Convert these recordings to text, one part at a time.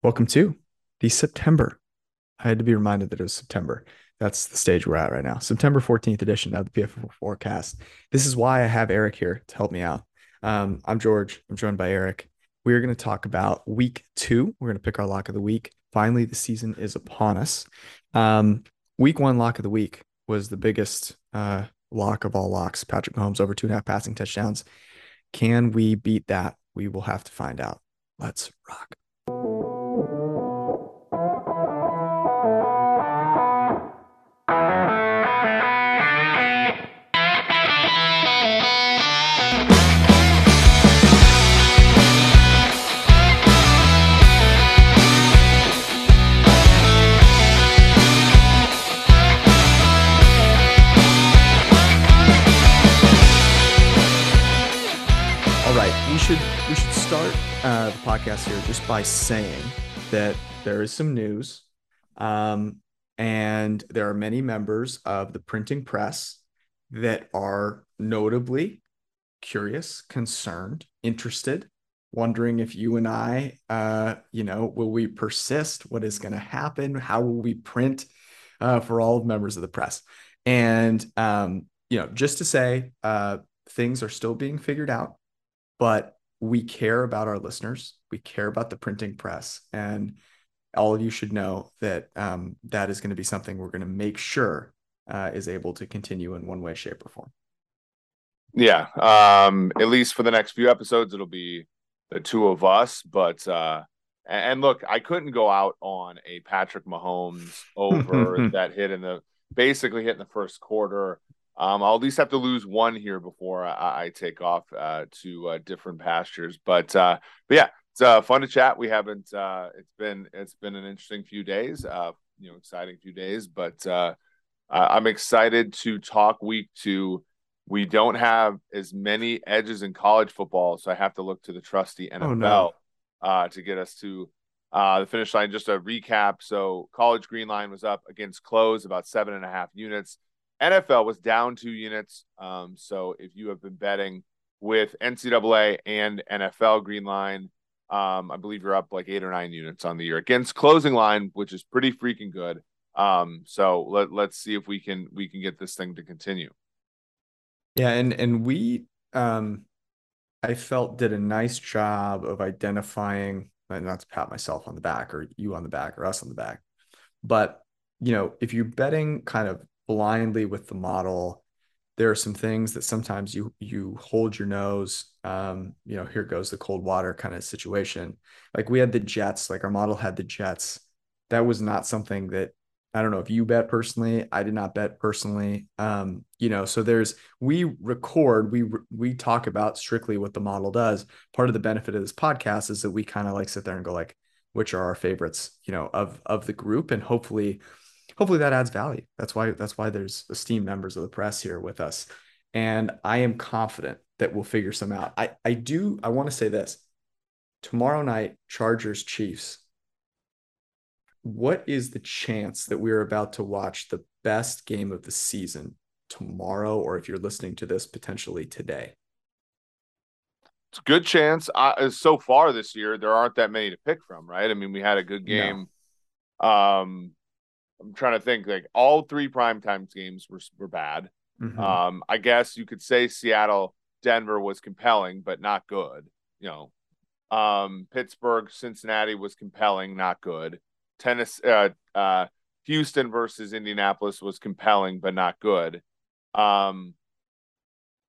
Welcome to the September. I had to be reminded that it was September. That's the stage we're at right now. September 14th edition of the PFF forecast. This is why I have Eric here to help me out. Um, I'm George. I'm joined by Eric. We are going to talk about week two. We're going to pick our lock of the week. Finally, the season is upon us. Um, week one lock of the week was the biggest uh, lock of all locks. Patrick Mahomes over two and a half passing touchdowns. Can we beat that? We will have to find out. Let's rock. Start uh, the podcast here just by saying that there is some news, um, and there are many members of the printing press that are notably curious, concerned, interested, wondering if you and I, uh, you know, will we persist? What is going to happen? How will we print uh, for all members of the press? And um, you know, just to say, uh, things are still being figured out, but we care about our listeners. We care about the printing press, and all of you should know that um, that is going to be something we're going to make sure uh, is able to continue in one way, shape, or form. Yeah, um, at least for the next few episodes, it'll be the two of us. But uh, and look, I couldn't go out on a Patrick Mahomes over that hit in the basically hit in the first quarter. Um, I'll at least have to lose one here before I, I take off uh, to uh, different pastures. But uh, but yeah, it's uh, fun to chat. We haven't. Uh, it's been it's been an interesting few days. Uh, you know, exciting few days. But uh, I'm excited to talk week two. We don't have as many edges in college football, so I have to look to the trusty NFL oh, no. uh, to get us to uh, the finish line. Just a recap. So, college green line was up against close about seven and a half units. NFL was down two units. Um, so if you have been betting with NCAA and NFL Green Line, um, I believe you're up like eight or nine units on the year against closing line, which is pretty freaking good. Um, so let let's see if we can we can get this thing to continue. Yeah, and and we um I felt did a nice job of identifying not to pat myself on the back or you on the back or us on the back, but you know, if you're betting kind of blindly with the model. There are some things that sometimes you you hold your nose um you know here goes the cold water kind of situation. Like we had the jets like our model had the jets. That was not something that i don't know if you bet personally i did not bet personally um you know so there's we record we we talk about strictly what the model does. Part of the benefit of this podcast is that we kind of like sit there and go like which are our favorites you know of of the group and hopefully hopefully that adds value. That's why that's why there's esteemed members of the press here with us. And I am confident that we'll figure some out. I, I do I want to say this. Tomorrow night, Chargers Chiefs. What is the chance that we're about to watch the best game of the season tomorrow, or if you're listening to this potentially today? It's a good chance. Uh, so far this year, there aren't that many to pick from, right? I mean, we had a good game. No. Um, I'm trying to think like all three primetime games were were bad. Mm-hmm. Um, I guess you could say Seattle, Denver was compelling, but not good. You know, um, Pittsburgh, Cincinnati was compelling, not good. Tennis, uh, uh, Houston versus Indianapolis was compelling, but not good. Um,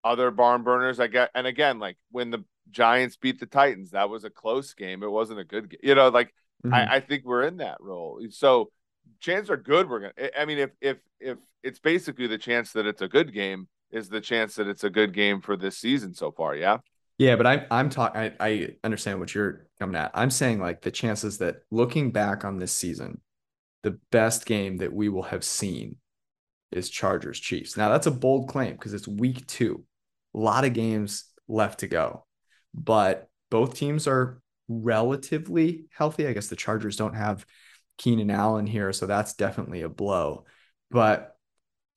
other barn burners, I get, and again, like when the Giants beat the Titans, that was a close game. It wasn't a good game. You know, like mm-hmm. I, I think we're in that role. So chances are good we're gonna i mean if if if it's basically the chance that it's a good game is the chance that it's a good game for this season so far yeah? Yeah but i'm i'm talking I, I understand what you're coming at. I'm saying like the chances that looking back on this season the best game that we will have seen is chargers chiefs. Now that's a bold claim because it's week two. A lot of games left to go but both teams are relatively healthy. I guess the chargers don't have Keenan Allen here, so that's definitely a blow. But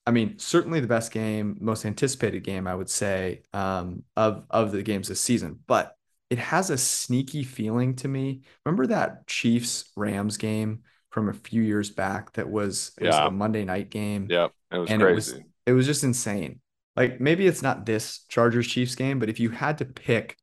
I mean, certainly the best game, most anticipated game, I would say, um, of of the games this season. But it has a sneaky feeling to me. Remember that Chiefs Rams game from a few years back that was, it was a Monday night game. Yep. It was and it was crazy. it was just insane. Like maybe it's not this Chargers Chiefs game, but if you had to pick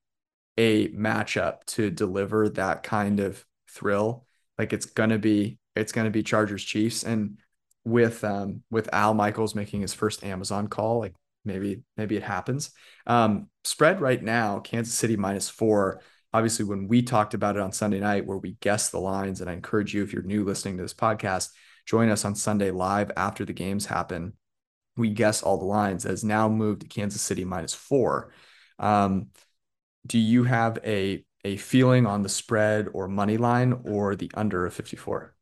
a matchup to deliver that kind of thrill, like it's gonna be it's gonna be Chargers Chiefs. And with um with Al Michaels making his first Amazon call, like maybe maybe it happens. Um spread right now, Kansas City minus four. Obviously, when we talked about it on Sunday night, where we guessed the lines, and I encourage you if you're new listening to this podcast, join us on Sunday live after the games happen we guess all the lines has now moved to Kansas City minus four. Um, do you have a a feeling on the spread or money line or the under of 54?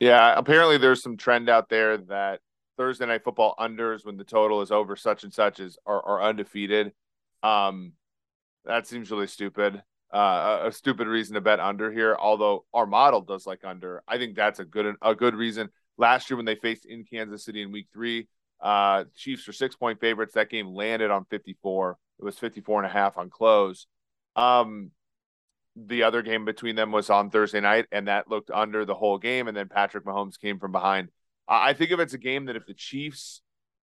Yeah, apparently there's some trend out there that Thursday night football unders when the total is over such and such is are, are undefeated. Um, that seems really stupid. Uh, a, a stupid reason to bet under here. Although our model does like under, I think that's a good a good reason. Last year when they faced in Kansas City in Week Three, uh, Chiefs were six point favorites. That game landed on 54. It was 54 and a half on close. Um, the other game between them was on Thursday night, and that looked under the whole game. And then Patrick Mahomes came from behind. I think if it's a game that if the Chiefs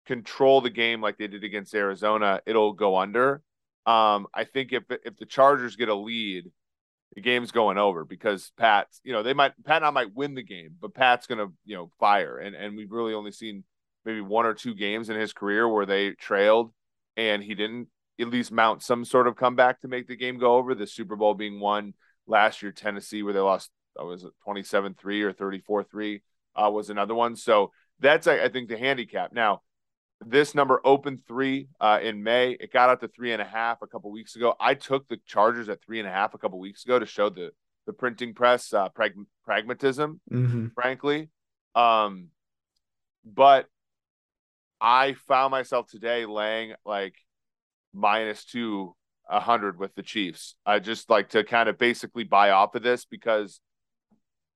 control the game like they did against Arizona, it'll go under. Um, I think if if the Chargers get a lead, the game's going over because Pat's, you know, they might Pat and I might win the game, but Pat's gonna, you know, fire. And and we've really only seen maybe one or two games in his career where they trailed and he didn't at least mount some sort of comeback to make the game go over. The Super Bowl being won last year, Tennessee, where they lost, uh, was it 27 3 or 34 3 uh, was another one. So that's, I, I think, the handicap. Now, this number opened three uh, in May. It got out to three and a half a couple weeks ago. I took the Chargers at three and a half a couple weeks ago to show the the printing press uh, prag- pragmatism, Mm-hmm. frankly. Um, but I found myself today laying like minus two a hundred with the Chiefs. I just like to kind of basically buy off of this because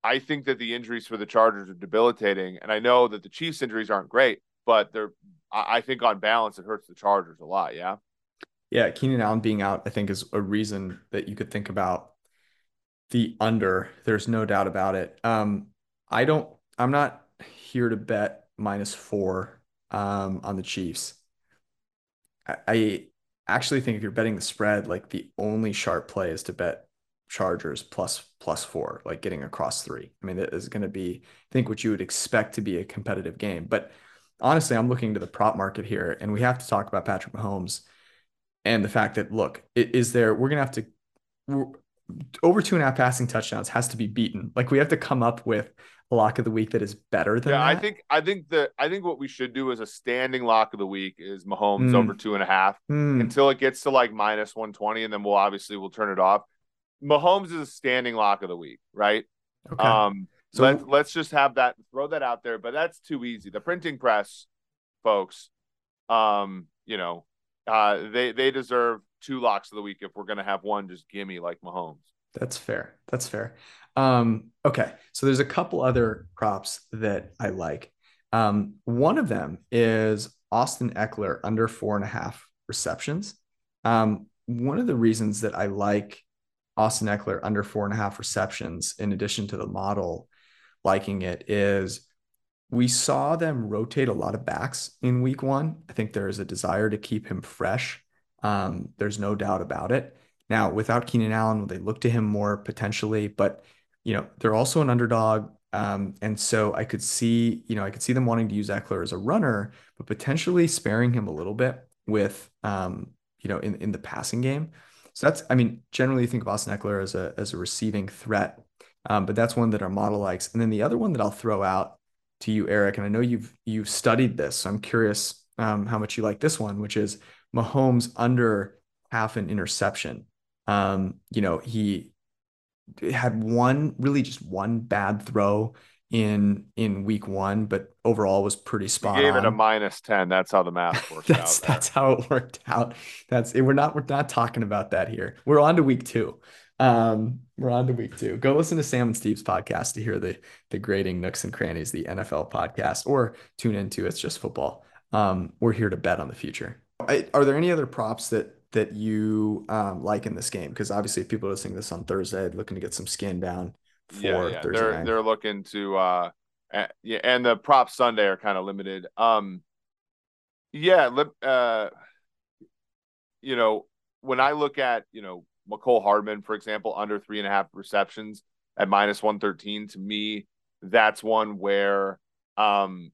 I think that the injuries for the Chargers are debilitating, and I know that the Chiefs' injuries aren't great, but they're. I think on balance, it hurts the Chargers a lot. Yeah. Yeah, Keenan Allen being out, I think, is a reason that you could think about the under. There's no doubt about it. Um, I don't. I'm not here to bet minus four um, on the Chiefs. I actually think if you're betting the spread, like the only sharp play is to bet Chargers plus plus four, like getting across three. I mean, that is going to be, I think, what you would expect to be a competitive game. But honestly, I'm looking to the prop market here, and we have to talk about Patrick Mahomes and the fact that look, is there? We're gonna have to over two and a half passing touchdowns has to be beaten. Like we have to come up with lock of the week that is better than Yeah, I think I think the I think what we should do as a standing lock of the week is Mahomes Mm. over two and a half Hmm, until it gets to like minus one twenty, and then we'll obviously we'll turn it off. Mahomes is a standing lock of the week, right? okay. Um, So- let's let's just have that throw that out there, but that's too easy. The printing press, folks, um, you know, uh, they they deserve two locks of the week. If we're gonna have one, just gimme like Mahomes. That's fair. That's fair. Um, okay. So there's a couple other props that I like. Um, one of them is Austin Ekeler under four and a half receptions. Um, one of the reasons that I like Austin Ekeler under four and a half receptions, in addition to the model liking it, is we saw them rotate a lot of backs in week one. I think there is a desire to keep him fresh. Um, there's no doubt about it. Now, without Keenan Allen, they look to him more potentially, but you know, they're also an underdog. Um, and so I could see, you know, I could see them wanting to use Ekeler as a runner, but potentially sparing him a little bit with um, you know, in, in the passing game. So that's, I mean, generally you think of Austin Ekeler as a as a receiving threat. Um, but that's one that our model likes. And then the other one that I'll throw out to you, Eric, and I know you've you've studied this, so I'm curious um, how much you like this one, which is Mahomes under half an interception. Um, you know, he had one really just one bad throw in in week one, but overall was pretty spot gave it a minus ten. That's how the math works That's out. there. that's how it worked out. That's it. We're not we're not talking about that here. We're on to week two. Um, we're on to week two. Go listen to Sam and Steve's podcast to hear the the grading nooks and crannies, the NFL podcast, or tune into It's Just Football. Um, we're here to bet on the future. I, are there any other props that that you um, like in this game? Because obviously, if people are listening to this on Thursday, looking to get some skin down for yeah, yeah. Thursday they're night. they're looking to uh, yeah, and the props Sunday are kind of limited. Um, yeah, uh, you know, when I look at you know Mecole Hardman, for example, under three and a half receptions at minus one thirteen, to me, that's one where um,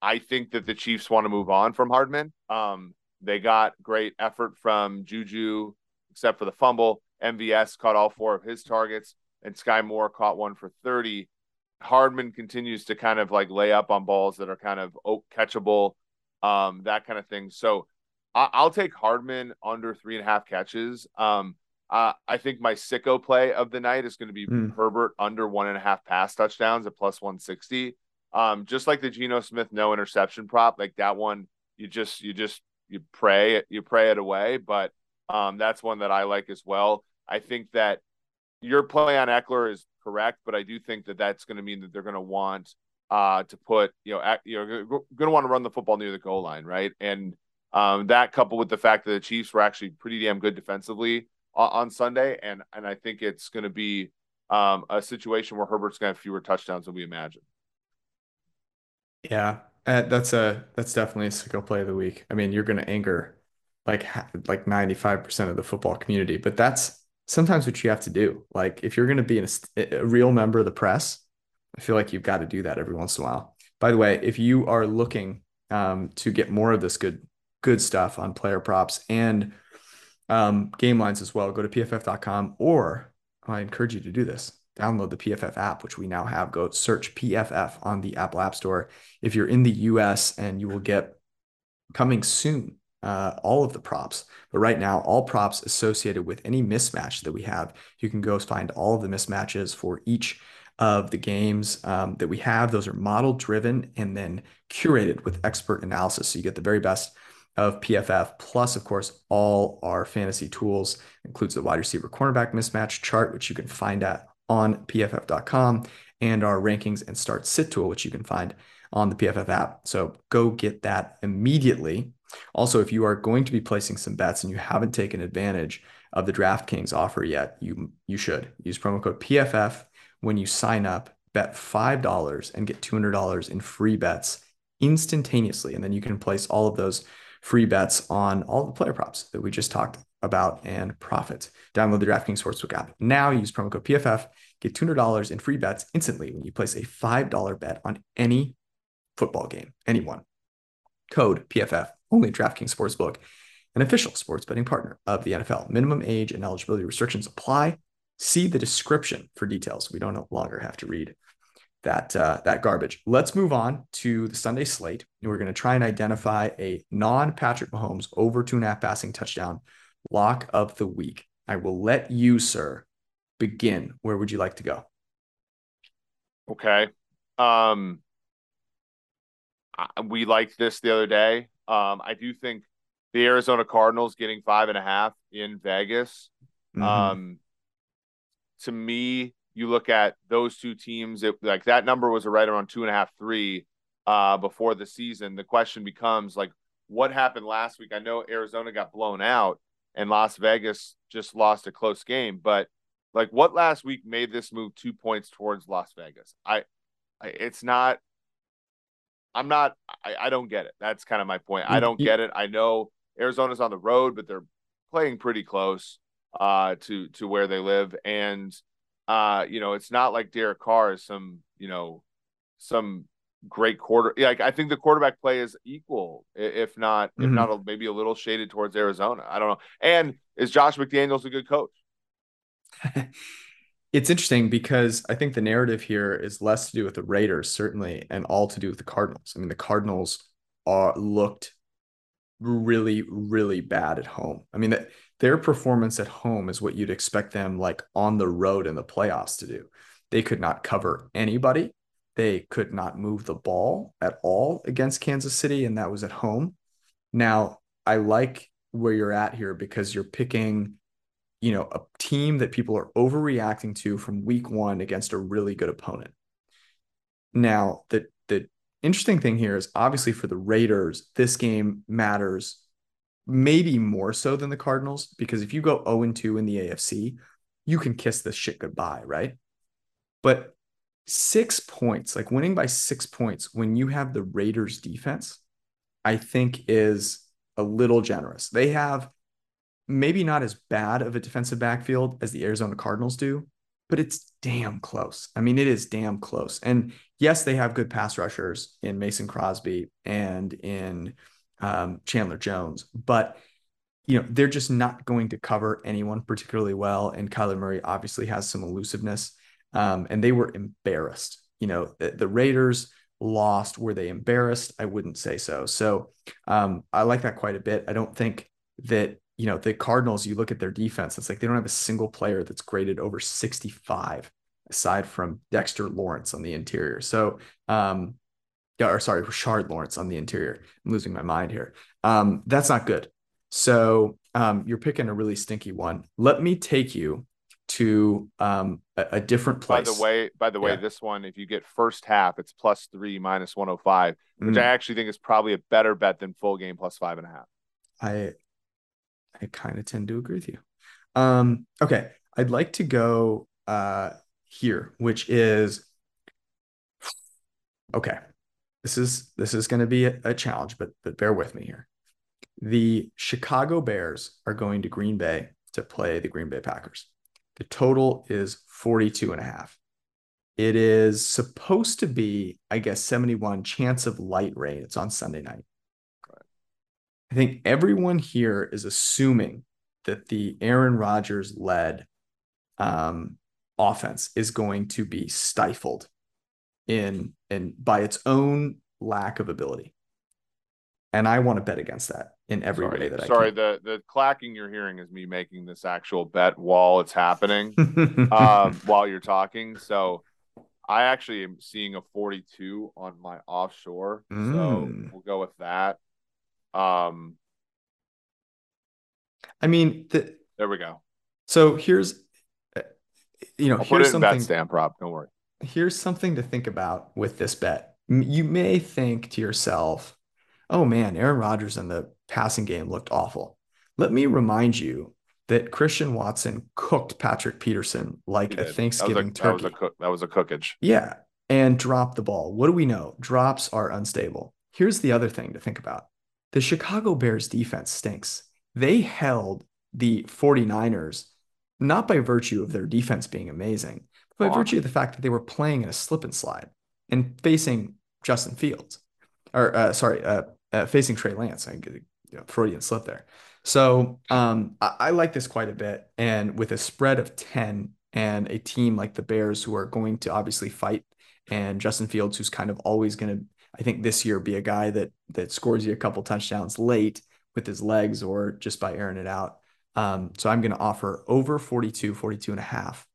I think that the Chiefs want to move on from Hardman. Um, they got great effort from Juju, except for the fumble. MVS caught all four of his targets, and Skyy Moore caught one for 30. Hardman continues to kind of like lay up on balls that are kind of catchable, um, that kind of thing. So I- will take Hardman under three and a half catches. Um, uh, I think my sicko play of the night is going to be mm. Herbert under one and a half pass touchdowns at plus 160. Um, just like the Geno Smith no interception prop, like that one, you just you just you pray you pray it away. But um, that's one that I like as well. I think that your play on Ekeler is correct, but I do think that that's going to mean that they're going to want uh, to put you know you know going to want to run the football near the goal line, right? And um, that coupled with the fact that the Chiefs were actually pretty damn good defensively on, on Sunday, and and I think it's going to be um, a situation where Herbert's going to have fewer touchdowns than we imagine. Yeah, uh, that's a that's definitely a sicko play of the week. I mean, you're going to anger like like 95% of the football community, but that's sometimes what you have to do. Like if you're going to be a, a real member of the press, I feel like you've got to do that every once in a while. By the way, if you are looking um, to get more of this good good stuff on player props and um, game lines as well, go to pff.com or I encourage you to do this download the PFF app, which we now have. Go search PFF on the Apple App Store. If you're in the US and you will get coming soon uh, all of the props. But right now, all props associated with any mismatch that we have, you can go find all of the mismatches for each of the games um, that we have. Those are model driven and then curated with expert analysis. So you get the very best of PFF, plus, of course, all our fantasy tools, includes the wide receiver cornerback mismatch chart, which you can find at on pff.com and our rankings and start sit tool, which you can find on the PFF app. So go get that immediately. Also, if you are going to be placing some bets and you haven't taken advantage of the DraftKings offer yet, you you should use promo code PFF when you sign up. Bet five dollars and get two hundred dollars in free bets instantaneously, and then you can place all of those free bets on all the player props that we just talked about and profit. Download the DraftKings Sportsbook app now. Use promo code PFF. Get $200 in free bets instantly when you place a $5 bet on any football game, anyone. Code PFF, only DraftKings Sportsbook, an official sports betting partner of the NFL. Minimum age and eligibility restrictions apply. See the description for details. We don't no longer have to read that uh, that garbage. Let's move on to the Sunday slate. We're going to try and identify a non Patrick Mahomes over two and a half passing touchdown lock of the week. I will let you, sir, begin. Where would you like to go? Okay. Um, we liked this the other day. Um, I do think the Arizona Cardinals getting five and a half in Vegas. Mm-hmm. Um, to me, you look at those two teams, it like that number was right around two and a half, three uh, before the season. The question becomes like, what happened last week? I know Arizona got blown out, and Las Vegas just lost a close game. But like, what last week made this move two points towards Las Vegas? I, I it's not. I'm not. I, I don't get it. That's kind of my point. I don't get it. I know Arizona's on the road, but they're playing pretty close uh, to to where they live, and uh, you know, it's not like Derek Carr is some you know some great quarter. Yeah, like, I think the quarterback play is equal, if not, mm-hmm. if not, a, maybe a little shaded towards Arizona. I don't know. And is Josh McDaniels a good coach? it's interesting because I think the narrative here is less to do with the Raiders, certainly, and all to do with the Cardinals. I mean, the Cardinals are looked really, really bad at home. I mean, that their performance at home is what you'd expect them like on the road in the playoffs to do. They could not cover anybody. They could not move the ball at all against Kansas City, and that was at home. Now, I like where you're at here because you're picking, you know, a team that people are overreacting to from week one against a really good opponent. Now, the the interesting thing here is obviously for the Raiders, this game matters maybe more so than the Cardinals, because if you go 0 2 in the AFC, you can kiss this shit goodbye, right? But six points, like winning by six points when you have the Raiders defense, I think is a little generous. They have maybe not as bad of a defensive backfield as the Arizona Cardinals do, but it's damn close. I mean, it is damn close. And yes, they have good pass rushers in Mason Crosby and in um, Chandler Jones, but you know they're just not going to cover anyone particularly well. And Kyler Murray obviously has some elusiveness, um, and they were embarrassed. You know, the, the, Raiders lost. Were they embarrassed? I wouldn't say so. So um, I like that quite a bit. I don't think that you know, the Cardinals, you look at their defense, it's like they don't have a single player that's graded over 65 aside from Dexter Lawrence on the interior. So, um, or sorry, Rashard Lawrence on the interior. I'm losing my mind here. Um, that's not good. So, um, you're picking a really stinky one. Let me take you to um, a, a, different place. By the way, by the way, yeah. this one, if you get first half, it's plus three minus 105, which mm. I actually think is probably a better bet than full game plus five and a half. I I kind of tend to agree with you. Um, okay, I'd like to go uh, here, which is okay. This is this is going to be a, a challenge, but but bear with me here. The Chicago Bears are going to Green Bay to play the Green Bay Packers. The total is 42 and a half. It is supposed to be, I guess, 71 chance of light rain. It's on Sunday night. I think everyone here is assuming that the Aaron Rodgers led um, offense is going to be stifled in and by its own lack of ability. And I want to bet against that in every sorry, way that I can. sorry, the the clacking you're hearing is me making this actual bet while it's happening, um, while you're talking. So I actually am seeing a 42 on my offshore. Mm. So we'll go with that. Um, I mean, the, there we go. So here's, you know, I'll here's something. Bet stamp prop. Don't worry. Here's something to think about with this bet. You may think to yourself, "Oh man, Aaron Rodgers in the passing game looked awful." Let me remind you that Christian Watson cooked Patrick Peterson like a Thanksgiving that a, turkey. That was a, cook, that was a cookage. Yeah, and dropped the ball. What do we know? Drops are unstable. Here's the other thing to think about the Chicago Bears defense stinks. They held the 49ers not by virtue of their defense being amazing, but by virtue of the fact that they were playing in a slip and slide and facing Justin Fields, or uh, sorry, uh, uh, facing Trey Lance. I you know, Freudian slip there. So um, I, I like this quite a bit, and with a spread of 10 and a team like the Bears who are going to obviously fight, and Justin Fields who's kind of always going to I think this year be a guy that that scores you a couple touchdowns late with his legs or just by airing it out. Um, so I'm going to offer over 42, 42 and a half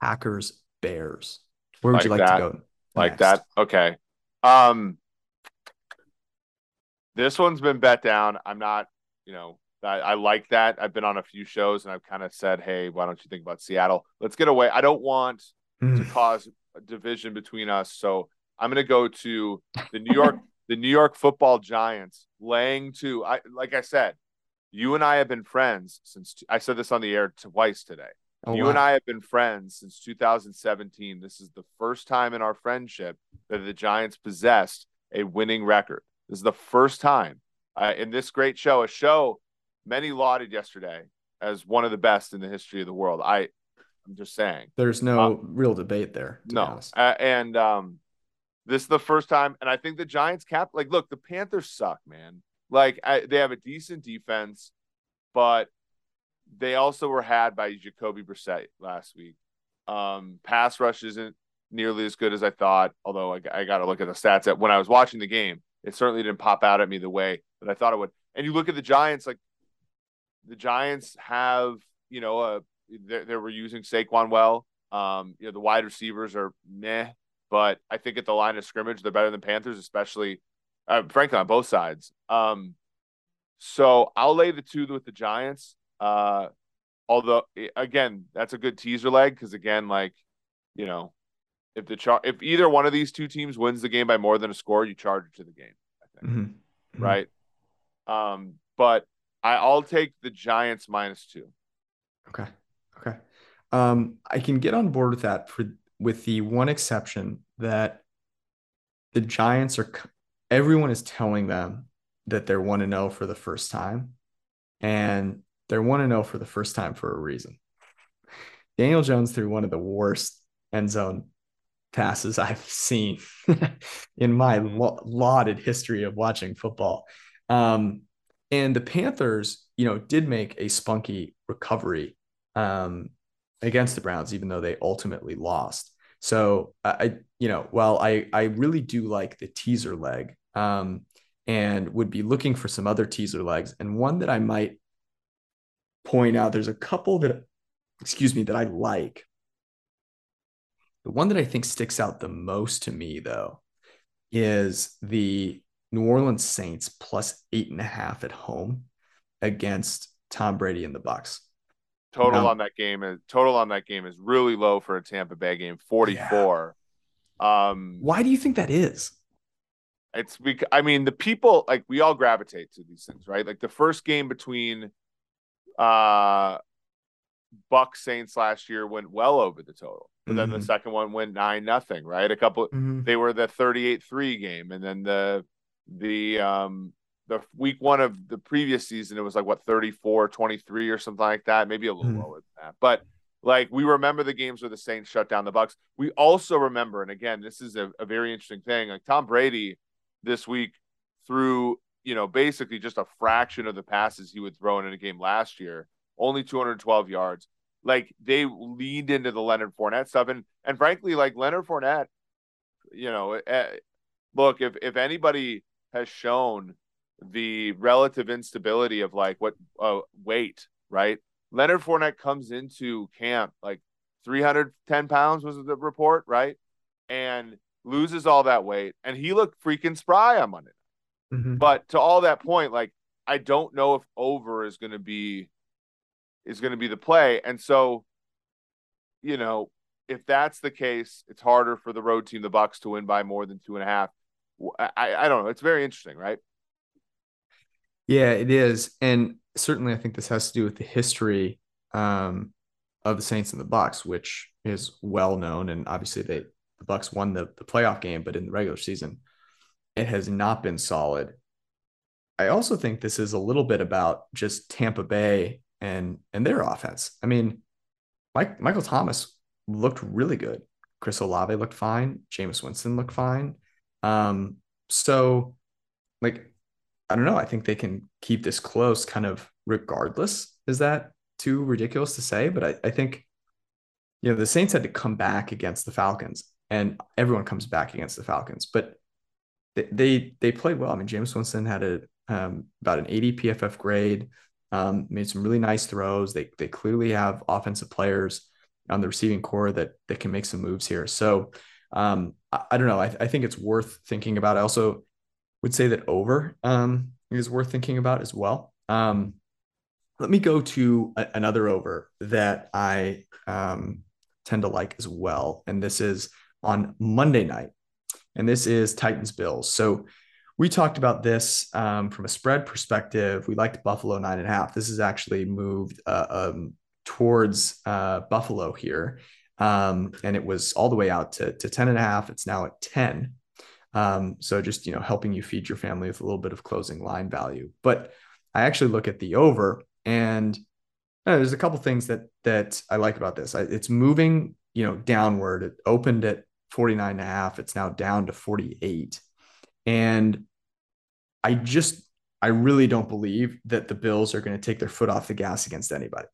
Packers Bears. Where would like you like that. to go? Like that. Okay. Um, this one's been bet down. I'm not, you know, I, I like that. I've been on a few shows and I've kind of said, hey, why don't you think about Seattle? Let's get away. I don't want mm. to cause a division between us. So I'm going to go to the New York, the New York Football Giants laying two. I like I said, you and I have been friends since I said this on the air twice today. Oh, you wow. and I have been friends since 2017. This is the first time in our friendship that the Giants possessed a winning record. This is the first time uh, in this great show, a show many lauded yesterday as one of the best in the history of the world. I, I'm just saying. There's no uh, real debate there. No, uh, and um, this is the first time, and I think the Giants cap. Like, look, the Panthers suck, man. Like, I, they have a decent defense, but they also were had by Jacoby Brissett last week. Um, pass rush isn't nearly as good as I thought. Although I, I got to look at the stats. At when I was watching the game, it certainly didn't pop out at me the way that I thought it would. And you look at the Giants, like the Giants have, you know, uh, they, they were using Saquon well. Um, you know, the wide receivers are meh but I think at the line of scrimmage, they're better than Panthers, especially, uh, frankly, on both sides. Um, so I'll lay the two with the Giants. Uh, although, again, that's a good teaser leg because, again, like, you know, if the char- if either one of these two teams wins the game by more than a score, you charge it to the game. I think, mm-hmm. mm-hmm. right? Um, but I, I'll take the Giants minus two. Okay. Okay. Um, I can get on board with that for with the one exception that the Giants are everyone is telling them that they're 1 to 0 for the first time and they're 1 to 0 for the first time for a reason. Daniel Jones threw one of the worst end zone passes I've seen in my lo- lauded history of watching football. Um, and the Panthers, you know, did make a spunky recovery um, against the Browns, even though they ultimately lost. So I, you know, while I I really do like the teaser leg, um, and would be looking for some other teaser legs, and one that I might point out. There's a couple that, excuse me, that I like. The one that I think sticks out the most to me, though, is the New Orleans Saints plus eight and a half at home against Tom Brady and the Bucs. Total on that game is total on that game is really low for a Tampa Bay game, 44. Yeah. Um why do you think that is? It's because I mean the people like we all gravitate to these things, right? Like the first game between uh Buck Saints last year went well over the total. But mm-hmm. then the mm-hmm. second one went nine nothing, right? A couple mm-hmm. they were the 38-3 game and then the the um the week one of the previous season, it was like what 34, 23 or something like that, maybe a little mm. lower than that. But like we remember the games where the Saints shut down the Bucs. We also remember, and again, this is a, a very interesting thing. Like Tom Brady this week threw, you know, basically just a fraction of the passes he would throw in a game last year, only 212 yards. Like they leaned into the Leonard Fournette stuff, and and frankly, like Leonard Fournette, you know, uh, look if if anybody has shown the relative instability of like what uh, weight, right? Leonard Fournette comes into camp like 310 pounds was the report, right? And loses all that weight, and he looked freaking spry on Monday. Mm-hmm. But to all that point, like I don't know if over is going to be is going to be the play, and so you know if that's the case, it's harder for the road team, the Bucs, to win by more than two and a half. I, I don't know. It's very interesting, right? Yeah, it is, and certainly I think this has to do with the history um, of the Saints and the Bucs, which is well known, and obviously they the Bucs won the the playoff game, but in the regular season, it has not been solid. I also think this is a little bit about just Tampa Bay and and their offense. I mean, Mike Michael Thomas looked really good. Chris Olave looked fine. Jameis Winston looked fine. Um, so like I don't know. I think they can keep this close kind of regardless. Is that too ridiculous to say? But I, I think, you know, the Saints had to come back against the Falcons and everyone comes back against the Falcons, but they, they, they played well. I mean, Jameis Winston had a, um, about an 80 PFF grade, um, made some really nice throws. They, they clearly have offensive players on the receiving corps that, that can make some moves here. So, um, I, I don't know. I, I think it's worth thinking about. I also, would say that over um, is worth thinking about as well. Um, let me go to a, another over that I um, tend to like as well. And this is on Monday night. And this is Titans Bills. So we talked about this um, from a spread perspective. We liked Buffalo nine and a half. This is actually moved uh, um, towards uh, Buffalo here. Um, and it was all the way out to, to 10 and a half. It's now at 10. Um, so just you know helping you feed your family with a little bit of closing line value. But I actually look at the over, and know, there's a couple things that that I like about this. I, it's moving you know downward. It opened at 49 and a half. It's now down to 48, and I just I really don't believe that the Bills are going to take their foot off the gas against anybody.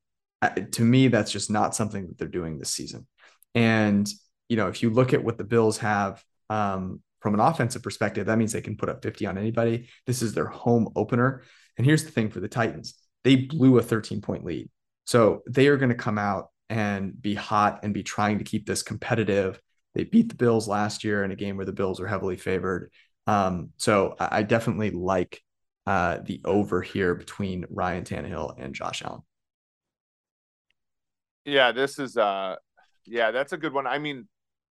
to me, that's just not something that they're doing this season. And you know, if you look at what the Bills have um, from an offensive perspective, that means they can put up 50 on anybody. This is their home opener. And here's the thing for the Titans they blew a 13 point lead. So they are going to come out and be hot and be trying to keep this competitive. They beat the Bills last year in a game where the Bills are heavily favored. Um, so I definitely like uh, the over here between Ryan Tannehill and Josh Allen. Yeah, this is uh yeah, that's a good one. I mean,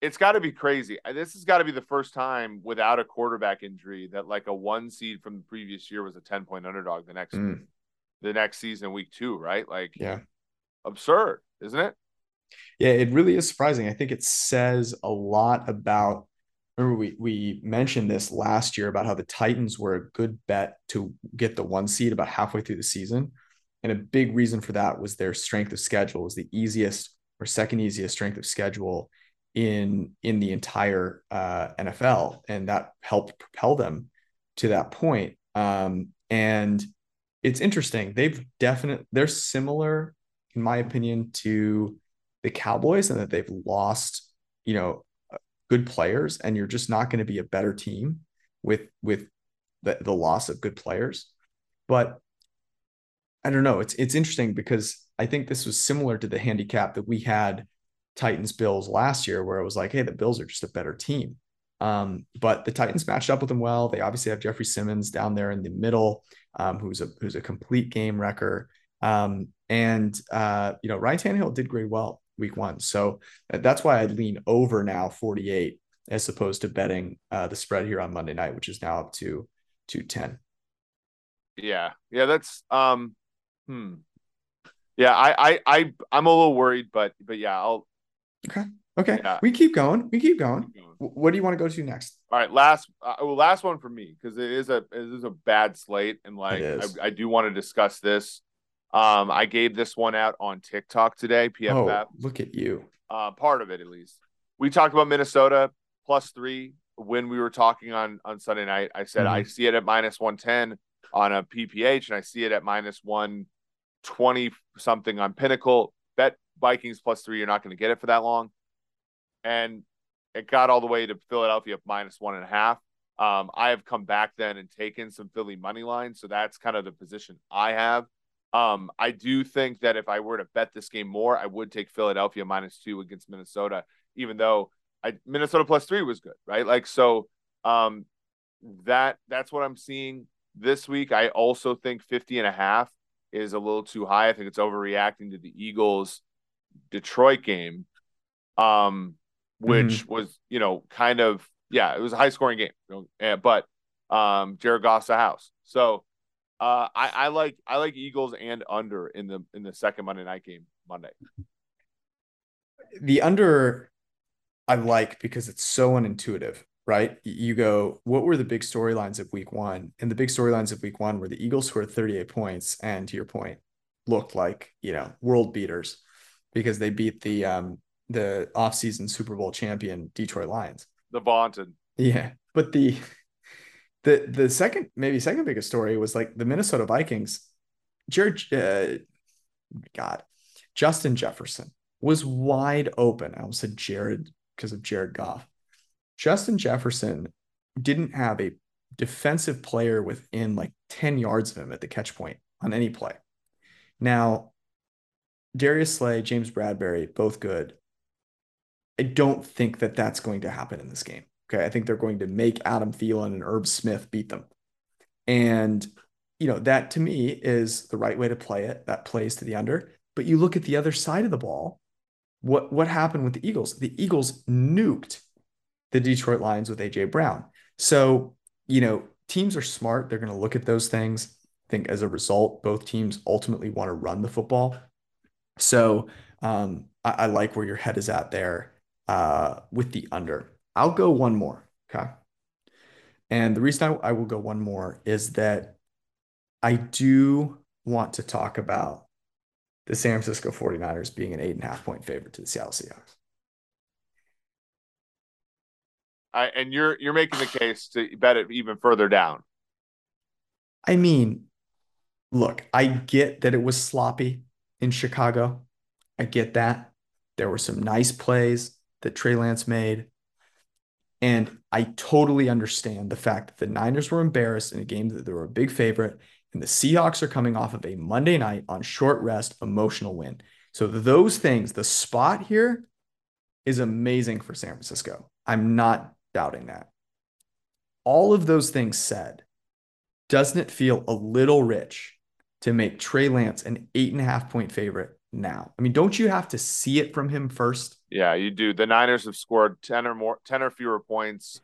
it's got to be crazy. This has got to be the first time without a quarterback injury that like a one seed from the previous year was a 10 point underdog the next mm. the next season, week two, right? Like, yeah, absurd, isn't it? Yeah, it really is surprising. I think it says a lot about. Remember, we we mentioned this last year about how the Titans were a good bet to get the one seed about halfway through the season, and a big reason for that was their strength of schedule. Was the easiest or second easiest strength of schedule in in the entire uh, NFL, and that helped propel them to that point. Um, and it's interesting; they've definitely they're similar, in my opinion, to the Cowboys, and that they've lost, you know, good players, and you're just not going to be a better team with with the, the loss of good players. But I don't know. It's it's interesting because I think this was similar to the handicap that we had Titans Bills last year, where it was like, hey, the Bills are just a better team. Um, but the Titans matched up with them well. They obviously have Jeffrey Simmons down there in the middle, um, who's a who's a complete game wrecker. Um, and uh, you know, Ryan Tannehill did great well week one. So uh, that's why I lean over now 48 as opposed to betting uh, the spread here on Monday night, which is now up to 210. Yeah. Yeah. That's, um, hmm. Yeah. I, I, I, I'm a little worried, but, but yeah, I'll, Okay. Okay. Yeah. We keep going. We keep going. keep going. What do you want to go to next? All right. Last, uh, well, last one for me because it is a it is a bad slate, and like I, I, do want to discuss this. Um, I gave this one out on TikTok today. PFF. Oh, look at you. Uh, part of it at least. We talked about Minnesota plus three when we were talking on on Sunday night. I said mm-hmm. I see it at minus one ten on a PPH, and I see it at minus one twenty something on Pinnacle. Bet Vikings plus three. You're not going to get it for that long, and it got all the way to Philadelphia minus one and a half. Um, I have come back then and taken some Philly money line, so that's kind of the position I have. Um, I do think that if I were to bet this game more, I would take Philadelphia minus two against Minnesota, even though I Minnesota plus three was good, right? Like so um that that's what I'm seeing this week. I also think 50 and a half is a little too high. I think it's overreacting to the Eagles Detroit game. Um, which mm-hmm. was, you know, kind of yeah, it was a high scoring game. But um Jared Goff's a house. So uh, I, I like I like Eagles and under in the in the second Monday night game Monday. The under I like because it's so unintuitive, right? You go, what were the big storylines of week one? And the big storylines of week one were the Eagles scored 38 points, and to your point, looked like, you know, world beaters because they beat the um the offseason Super Bowl champion Detroit Lions. The vaunted. Yeah. But the the the second maybe second biggest story was like the Minnesota Vikings. Jared, uh, God, Justin Jefferson was wide open. I almost said Jared because of Jared Goff. Justin Jefferson didn't have a defensive player within like 10 yards of him at the catch point on any play. Now, Darius Slay, James Bradberry, both good. I don't think that that's going to happen in this game. Okay. I think they're going to make Adam Thielen and Irv Smith beat them. And, you know, that to me is the right way to play it. That plays to the under. But you look at the other side of the ball. What what happened with the Eagles? The Eagles nuked the Detroit Lions with AJ Brown. So, you know, teams are smart. They're going to look at those things. I think as a result, both teams ultimately want to run the football. So um, I, I like where your head is at there uh, with the under. I'll go one more. Okay. And the reason I, I will go one more is that I do want to talk about the San Francisco 49ers being an eight and a half point favorite to the Seattle Seahawks. I, and you're you're making the case to bet it even further down. I mean, look, I get that it was sloppy in Chicago. I get that. There were some nice plays that Trey Lance made. And I totally understand the fact that the Niners were embarrassed in a game that they were a big favorite, and the Seahawks are coming off of a Monday night on short rest emotional win. So, those things, the spot here is amazing for San Francisco. I'm not doubting that. All of those things said, doesn't it feel a little rich to make Trey Lance an eight and a half point favorite now. I mean, don't you have to see it from him first? Yeah, you do. The Niners have scored 10 or more 10 or fewer points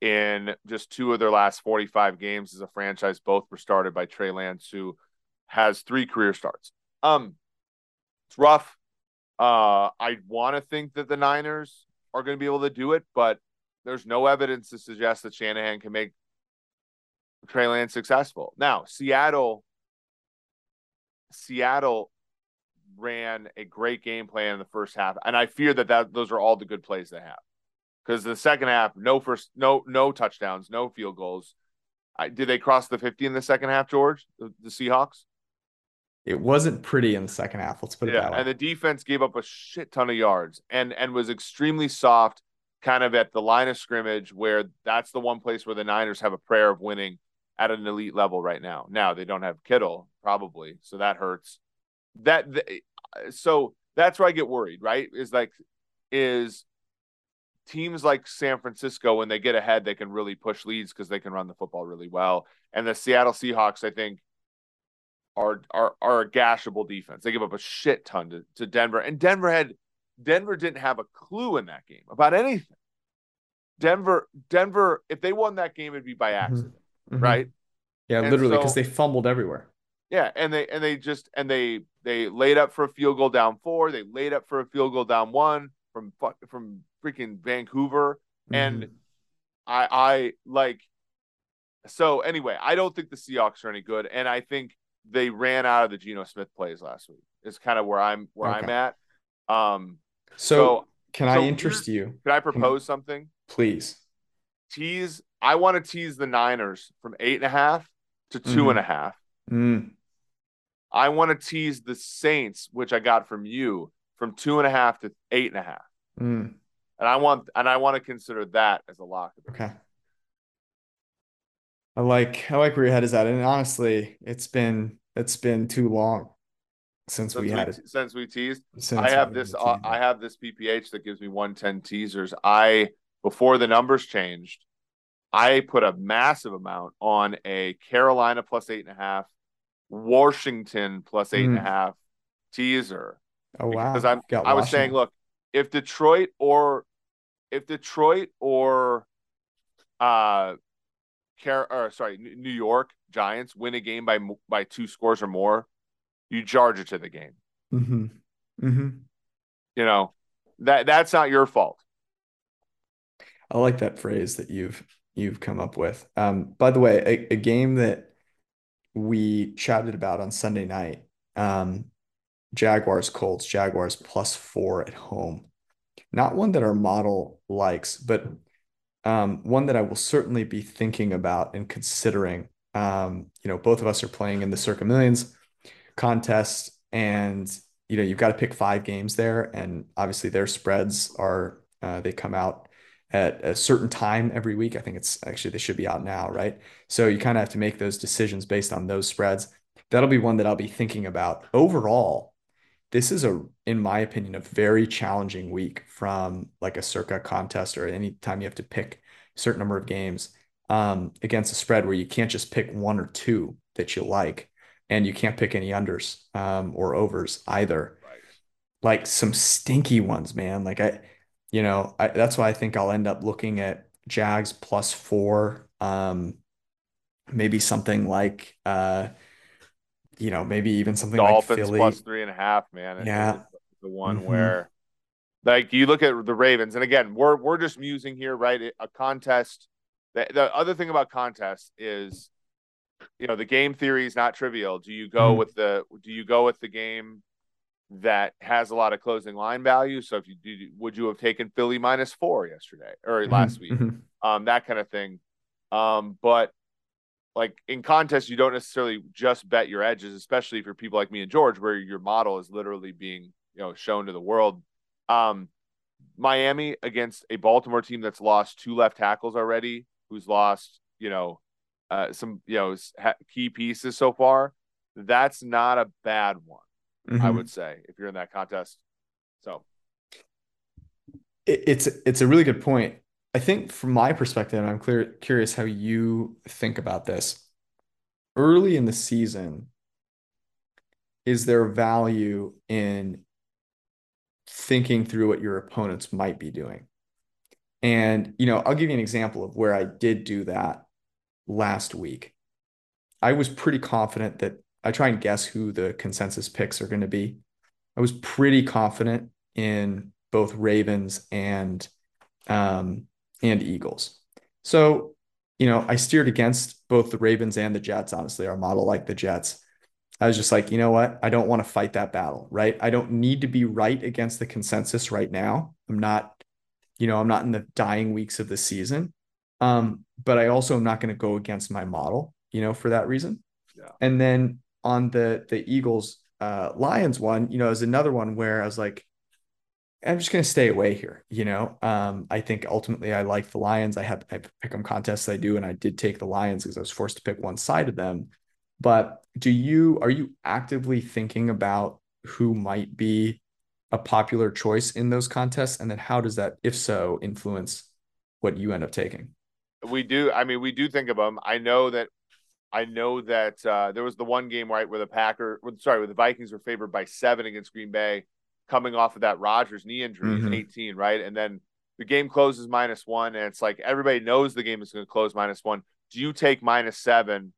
in just two of their last 45 games as a franchise. Both were started by Trey Lance, who has three career starts. Um, it's rough. Uh, I want to think that the Niners are going to be able to do it, but there's no evidence to suggest that Shanahan can make Trey Lance successful. Now, Seattle, Seattle ran a great game plan in the first half, and I fear that that those are all the good plays they have. Because the second half, no first, no no touchdowns, no field goals. I, did they cross the fifty in the second half, George? The, the Seahawks. It wasn't pretty in the second half. Let's put it yeah, that way. And the defense gave up a shit ton of yards and and was extremely soft, kind of at the line of scrimmage, where that's the one place where the Niners have a prayer of winning at an elite level right now. Now they don't have Kittle probably, so that hurts. That so that's where I get worried. Right? Is like is teams like San Francisco when they get ahead they can really push leads because they can run the football really well. And the Seattle Seahawks, I think, are are are a gashable defense. They give up a shit ton to, to Denver, and Denver had Denver didn't have a clue in that game about anything. Denver, Denver, if they won that game, it'd be by mm-hmm. accident, mm-hmm. right? Yeah, and literally, because so, they fumbled everywhere. Yeah, and they and they just and they they laid up for a field goal down four. They laid up for a field goal down one from from freaking Vancouver, mm-hmm. and I I like. So anyway, I don't think the Seahawks are any good, and I think they ran out of the Geno Smith plays last week. Is kind of where I'm where okay. I'm at. Um, so, so can so I interest you? Can I propose can, something? Please. Tease. I want to tease the Niners from eight and a half to two mm. and a half. Mm. I want to tease the Saints, which I got from you, from two and a half to eight and a half. Mm. And I want and I want to consider that as a lock. Okay. I like I like where your head is at, and honestly, it's been it's been too long since, since we had it. Since we teased, since I have this. Uh, I have this PPH that gives me one ten teasers. I before the numbers changed, I put a massive amount on a Carolina plus eight and a half, Washington plus eight mm. and a hmm. half teaser. Oh wow! Because I'm Got I was saying, look, if Detroit or if Detroit or uh Car- or sorry, New York Giants win a game by by two scores or more, you charge it to the game. Mm-hmm. Mm-hmm. You know that that's not your fault. I like that phrase that you've you've come up with. Um, by the way, a, a game that we chatted about on Sunday night, um, Jaguars Colts, Jaguars plus four at home. Not one that our model likes, but um, one that I will certainly be thinking about and considering. Um, you know, both of us are playing in the Circa Millions contest, and you know, you've got to pick five games there, and obviously their spreads are uh, they come out at a certain time every week. I think it's actually they should be out now, right? So you kind of have to make those decisions based on those spreads. That'll be one that I'll be thinking about overall this is a in my opinion a very challenging week from like a circa contest or any time you have to pick a certain number of games um, against a spread where you can't just pick one or two that you like and you can't pick any unders um, or overs either right. like some stinky ones man like i you know I, that's why i think i'll end up looking at jags plus four um, maybe something like uh, you know, maybe even something Dolphins like Philly. plus three and a half, man. Yeah. The one mm-hmm. where like you look at the Ravens, and again, we're we're just musing here, right? A contest. The, the other thing about contests is, you know, the game theory is not trivial. Do you go mm-hmm. with the do you go with the game that has a lot of closing line value? So if you do, would you have taken Philly minus four yesterday or mm-hmm. last week? Mm-hmm. Um, that kind of thing. Um, but like in contests, you don't necessarily just bet your edges, especially for people like me and George, where your model is literally being you know shown to the world. Um, Miami against a Baltimore team that's lost two left tackles already, who's lost you know uh, some you know key pieces so far. That's not a bad one, mm-hmm. I would say, if you're in that contest. So it's it's a really good point. I think from my perspective, I'm clear, curious how you think about this. Early in the season, is there value in thinking through what your opponents might be doing? And, you know, I'll give you an example of where I did do that last week. I was pretty confident that I try and guess who the consensus picks are going to be. I was pretty confident in both Ravens and um, and Eagles. So, you know, I steered against both the Ravens and the Jets. Honestly, our model like the Jets. I was just like, you know what? I don't want to fight that battle, right? I don't need to be right against the consensus right now. I'm not, you know, I'm not in the dying weeks of the season. Um, but I also am not going to go against my model, you know, for that reason. Yeah. And then on the the Eagles uh Lions one, you know, is another one where I was like, I'm just going to stay away here. You know, um, I think ultimately I like the Lions. I have I pick them contests I do, and I did take the Lions because I was forced to pick one side of them. But do you are you actively thinking about who might be a popular choice in those contests, and then how does that, if so, influence what you end up taking? We do. I mean, we do think of them. I know that. I know that uh, there was the one game right where the Packer, sorry, where the Vikings were favored by seven against Green Bay coming off of that Rogers knee injury mm-hmm. 18, right? And then the game closes minus one, and it's like everybody knows the game is going to close minus one. Do you take minus seven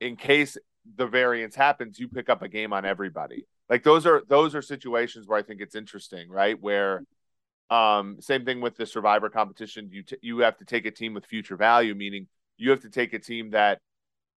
in case the variance happens? You pick up a game on everybody. Like those are those are situations where I think it's interesting, right? Where um, same thing with the survivor competition. You t- you have to take a team with future value, meaning you have to take a team that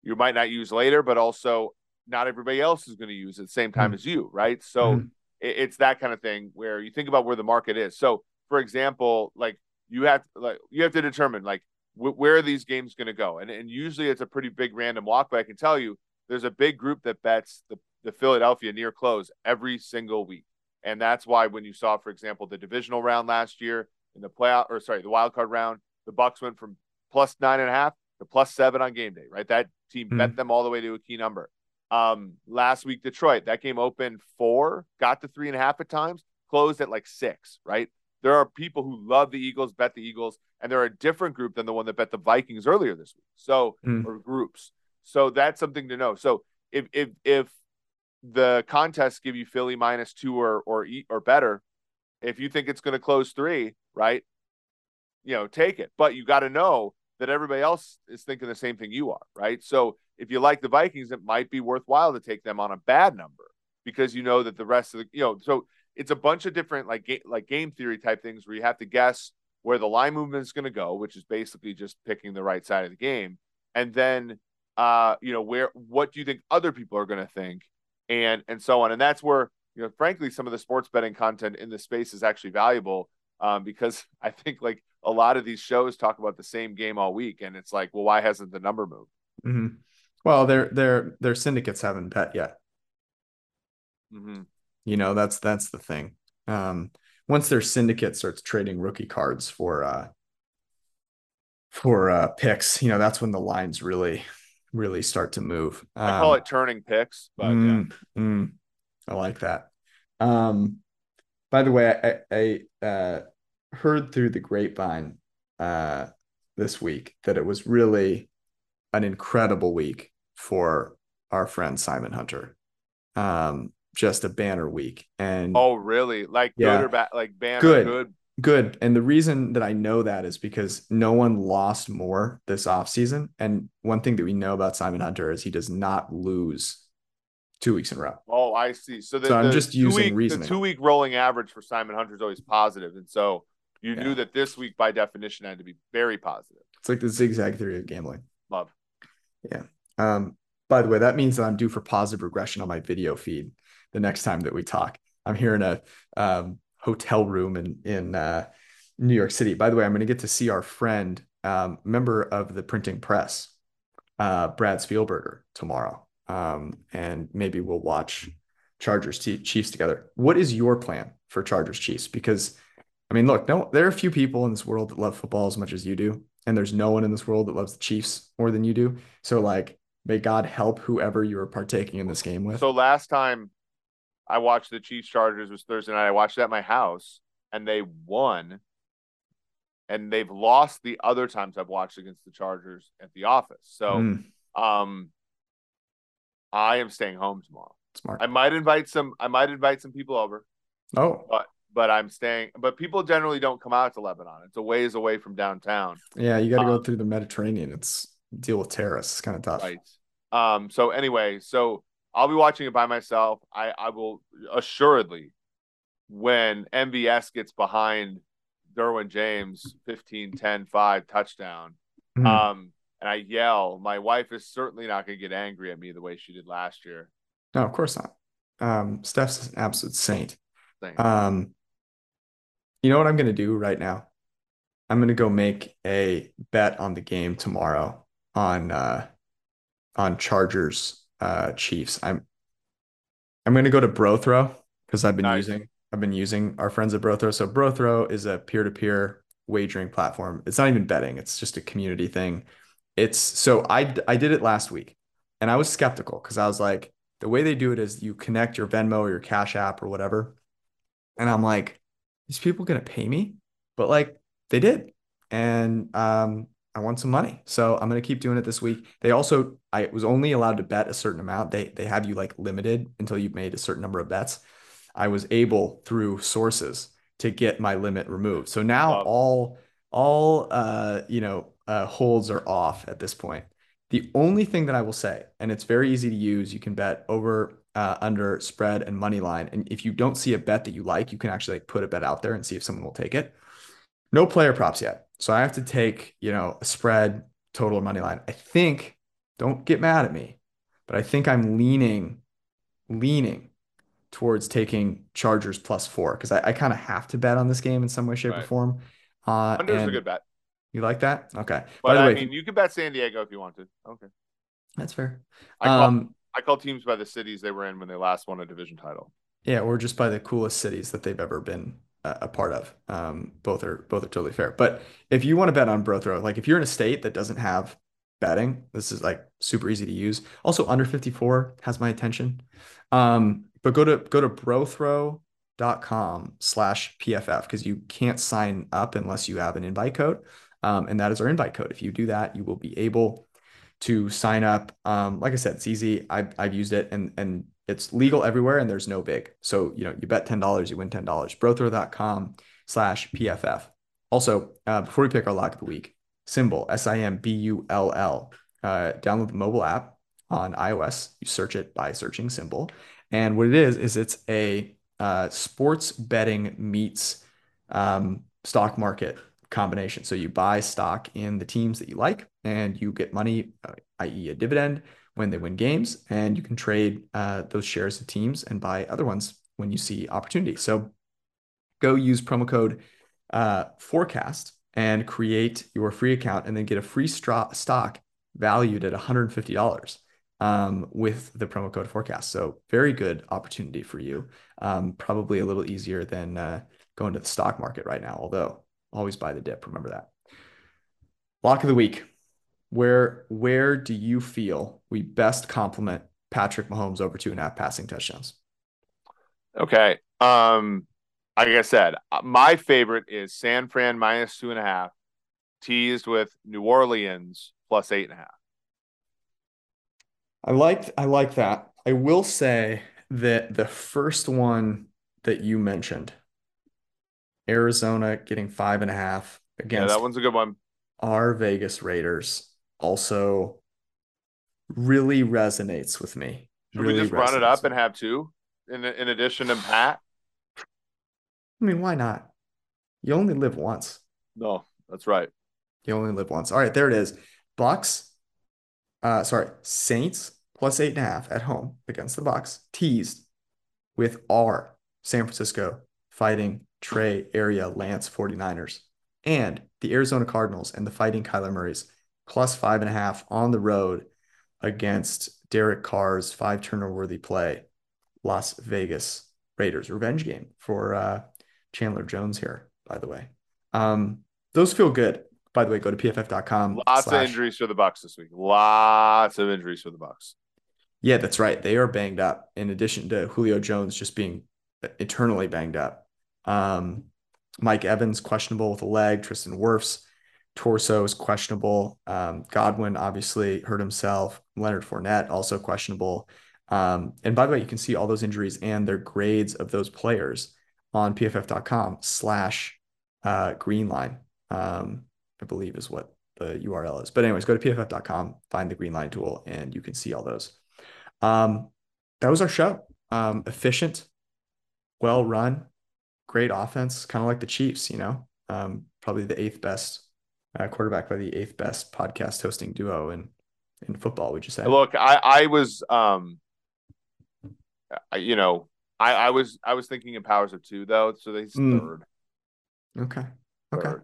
you might not use later, but also not everybody else is going to use at the same time mm-hmm. as you, right? So mm-hmm it's that kind of thing where you think about where the market is. So, for example, like you have like you have to determine like wh- where are these games going to go, and and usually it's a pretty big random walk. But I can tell you, there's a big group that bets the the Philadelphia near close every single week, and that's why when you saw, for example, the divisional round last year in the playoff, or sorry, the wild card round, the Bucs went from plus nine and a half to plus seven on game day. Right, that team mm-hmm. bet them all the way to a key number. Um, last week, Detroit, that game opened four, got to three and a half at times, closed at like six, right? There are people who love the Eagles, bet the Eagles, and they're a different group than the one that bet the Vikings earlier this week. So, mm. or groups. So that's something to know. So if if if the contests give you Philly minus two or or or better, if you think it's going to close three, right? You know, take it. But you got to know that everybody else is thinking the same thing you are, right? So if you like the Vikings, it might be worthwhile to take them on a bad number because you know that the rest of the you know so it's a bunch of different like ga- like game theory type things where you have to guess where the line movement is going to go, which is basically just picking the right side of the game, and then uh you know where what do you think other people are going to think, and and so on, and that's where you know frankly some of the sports betting content in the space is actually valuable um, because I think like a lot of these shows talk about the same game all week, and it's like, well, why hasn't the number moved? Mm-hmm. Well, their their their syndicates haven't bet yet. Mm-hmm. You know, that's that's the thing. Um, once their syndicate starts trading rookie cards for uh for uh picks, you know, that's when the lines really really start to move. Um, I call it turning picks, but mm, yeah. mm, I like that. Um, by the way, I, I uh, heard through the grapevine uh, this week that it was really an incredible week for our friend Simon Hunter. Um, just a banner week. And oh, really? Like yeah, good or bad? Like banner good, good. Good. And the reason that I know that is because no one lost more this offseason. And one thing that we know about Simon Hunter is he does not lose two weeks in a row. Oh, I see. So, the, so I'm just using week, reasoning. The two week rolling average for Simon Hunter is always positive, and so you yeah. knew that this week by definition had to be very positive. It's like the zigzag theory of gambling. Love. Yeah. Um, by the way, that means that I'm due for positive regression on my video feed the next time that we talk. I'm here in a um, hotel room in in uh, New York City. By the way, I'm going to get to see our friend, um, member of the printing press, uh, Brad Spielberger tomorrow, um, and maybe we'll watch Chargers Chiefs together. What is your plan for Chargers Chiefs? Because I mean, look, no, there are a few people in this world that love football as much as you do, and there's no one in this world that loves the Chiefs more than you do. So, like, may God help whoever you are partaking in this game with. So last time I watched the Chiefs Chargers was Thursday night. I watched it at my house, and they won. And they've lost the other times I've watched against the Chargers at the office. So, mm. um, I am staying home tomorrow. Smart. I might invite some. I might invite some people over. Oh, but but I'm staying. But people generally don't come out to Lebanon. It's a ways away from downtown. Yeah, you got to um, go through the Mediterranean. It's deal with terrorists. It's kind of tough. Right. Um. So anyway, so I'll be watching it by myself. I I will assuredly when MVS gets behind Derwin James 15 10 5 touchdown. Mm-hmm. Um and I yell, my wife is certainly not going to get angry at me the way she did last year. No, of course not. Um, Steph's an absolute saint. Um, you know what I'm going to do right now? I'm going to go make a bet on the game tomorrow on uh, on Chargers uh, Chiefs. I'm I'm going to go to Brothrow because I've been nice. using I've been using our friends at Brothrow. So Brothrow is a peer to peer wagering platform. It's not even betting; it's just a community thing. It's so I I did it last week, and I was skeptical because I was like, the way they do it is you connect your Venmo or your Cash App or whatever, and I'm like, these people gonna pay me? But like they did, and um, I want some money, so I'm gonna keep doing it this week. They also I was only allowed to bet a certain amount. They they have you like limited until you've made a certain number of bets. I was able through sources to get my limit removed. So now all all uh you know uh, holds are off at this point. The only thing that I will say, and it's very easy to use, you can bet over, uh, under, spread, and money line. And if you don't see a bet that you like, you can actually like, put a bet out there and see if someone will take it. No player props yet, so I have to take you know a spread, total, or money line. I think. Don't get mad at me, but I think I'm leaning, leaning towards taking Chargers plus four because I, I kind of have to bet on this game in some way, shape, right. or form. Uh, Under's a good bet. You like that? Okay. But By the I way, mean, you can bet San Diego if you want to. Okay. That's fair. I um, I call teams by the cities they were in when they last won a division title. Yeah, or just by the coolest cities that they've ever been a, a part of. Um, both are both are totally fair. But if you want to bet on Brothrow, like if you're in a state that doesn't have betting, this is like super easy to use. Also, under 54 has my attention. Um, but go to go to brothrow.com slash PFF because you can't sign up unless you have an invite code. Um, and that is our invite code. If you do that, you will be able to sign up. Um, like I said, it's easy. I've, I've used it and, and it's legal everywhere and there's no big. So, you know, you bet $10, you win $10. Brothrow.com slash PFF. Also, uh, before we pick our lock of the week, SimBull, S I M B U L L. Uh, download the mobile app on iOS. You search it by searching SimBull. And what it is, is it's a uh, sports betting meets um, stock market combination. So you buy stock in the teams that you like, and you get money, uh, i.e., a dividend when they win games, and you can trade uh, those shares of teams and buy other ones when you see opportunity. So go use promo code uh, forecast and create your free account, and then get a free stock valued at $150 um, with the promo code forecast. So very good opportunity for you. Um, probably a little easier than uh, going to the stock market right now, although always buy the dip. Remember that. Lock of the week. Where where do you feel we best complement Patrick Mahomes over two and a half passing touchdowns? Okay. Um, like I said, uh, my favorite is San Fran minus two and a half, teased with New Orleans plus eight and a half. I like I like that. I will say that the first one that you mentioned Arizona getting five and a half against. Yeah, that one's a good one. Our Vegas Raiders also really resonates with me. Should really we just run it up and have two in in addition to Pat? I mean, why not? You only live once. No, that's right. You only live once. All right, there it is. Bucs. Uh, sorry, Saints plus eight and a half at home against the Bucs, teased with our San Francisco fighting Trey area Lance 49ers and the Arizona Cardinals and the fighting Kyler Murray's plus five and a half on the road against Derek Carr's five turner worthy play, Las Vegas Raiders revenge game for uh, Chandler Jones here, by the way. Um, those feel good. By the way, go to pff.com. Lots slash... of injuries for the Bucs this week. Lots of injuries for the Bucs. Yeah, that's right. They are banged up. In addition to Julio Jones just being eternally banged up. Um, Mike Evans questionable with a leg. Tristan Wirfs torso is questionable. Um, Godwin obviously hurt himself. Leonard Fournette also questionable. Um, and by the way, you can see all those injuries and their grades of those players on pff.com slash uh, green line, um, I believe is what the URL is. But anyways, go to pff.com, find the green line tool, and you can see all those. Um, that was our show. Um, efficient, well run, great offense, kind of like the Chiefs, you know, um, probably the eighth best uh, quarterback by the eighth best podcast hosting duo in in football. Would you say? Look, I I was um, you know, I I was I was thinking in powers of two though, so they mm. third. Okay. Okay. Third.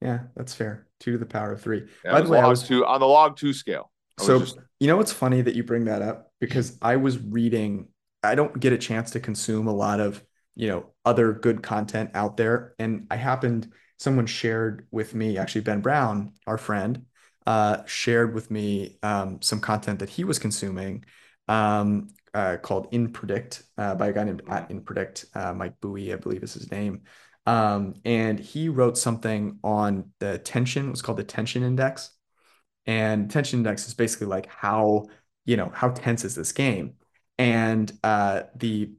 Yeah, that's fair. Two to the power of three. Yeah, By the way, I was two on the log two scale. so just... you know what's funny that you bring that up because I was reading. I don't get a chance to consume a lot of you know other good content out there, and I happened someone shared with me actually Ben Brown, our friend, uh, shared with me um, some content that he was consuming um, uh, called In Predict uh, by a guy named at In Predict, uh, Mike Beuoy, I believe is his name. Um, and he wrote something on the tension, it was called the tension index. And tension index is basically like how, you know, how tense is this game? And uh, the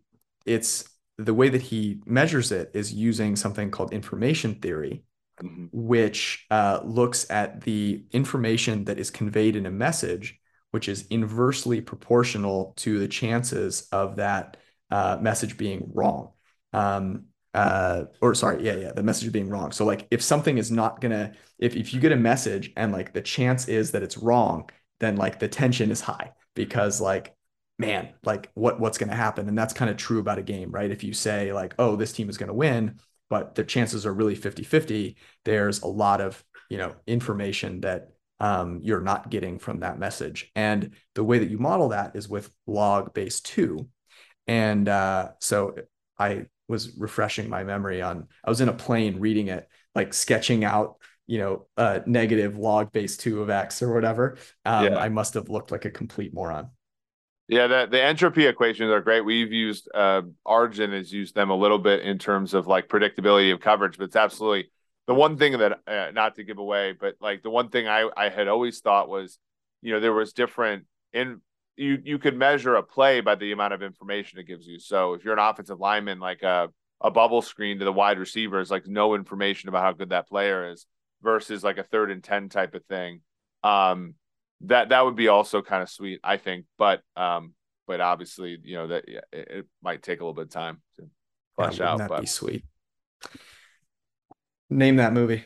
it's the way that he measures it is using something called information theory, mm-hmm. which uh, looks at the information that is conveyed in a message, which is inversely proportional to the chances of that uh, message being wrong. Um, uh or sorry yeah yeah the message being wrong so like if something is not gonna if, if you get a message and like the chance is that it's wrong then like the tension is high because like man like what what's gonna happen and that's kind of true about a game right if you say like oh this team is gonna win but the chances are really 50 50 there's a lot of you know information that um, you're not getting from that message and the way that you model that is with log base two and uh, so i was refreshing my memory on I was in a plane reading it, like sketching out, you know, uh negative log base two of X or whatever. Um, yeah. I must have looked like a complete moron. Yeah, the, the entropy equations are great. We've used uh Arjun has used them a little bit in terms of like predictability of coverage, but it's absolutely the one thing that uh, not to give away, but like the one thing I I had always thought was, you know, there was different in you you could measure a play by the amount of information it gives you. So if you're an offensive lineman, like a a bubble screen to the wide receivers, like no information about how good that player is, versus like a third and ten type of thing. Um, that that would be also kind of sweet, I think. But um, but obviously, you know that it, it might take a little bit of time to flesh yeah, out. That but... be sweet. Name that movie.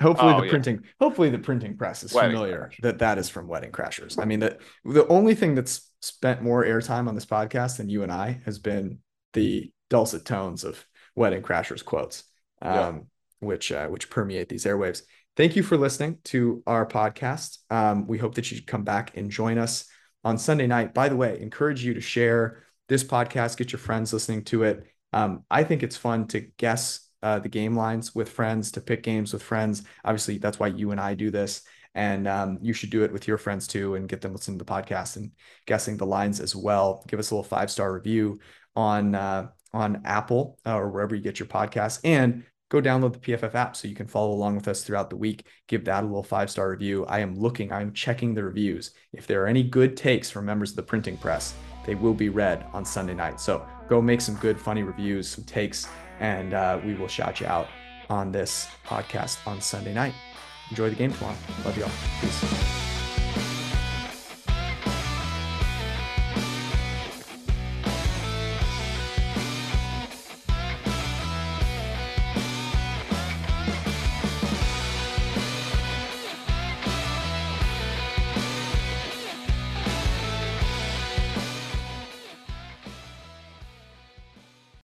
Hopefully oh, the printing, hopefully the printing press is Wedding familiar that that is from Wedding Crashers. I mean, that the only thing that's spent more airtime on this podcast than you and I has been the dulcet tones of Wedding Crashers quotes, um, yeah. which uh, which permeate these airwaves. Thank you for listening to our podcast. Um, we hope that you come back and join us on Sunday night. By the way, encourage you to share this podcast, get your friends listening to it. Um, I think it's fun to guess uh, the game lines with friends, to pick games with friends. Obviously, that's why you and I do this. And um, you should do it with your friends too and get them listening to the podcast and guessing the lines as well. Give us a little five star review on uh, on Apple uh, or wherever you get your podcasts. And go download the PFF app so you can follow along with us throughout the week. Give that a little five star review. I am looking, I'm checking the reviews. If there are any good takes from members of the printing press, they will be read on Sunday night. So go make some good, funny reviews, some takes, and uh, we will shout you out on this podcast on Sunday night. Enjoy the game tomorrow. Love you all. Peace.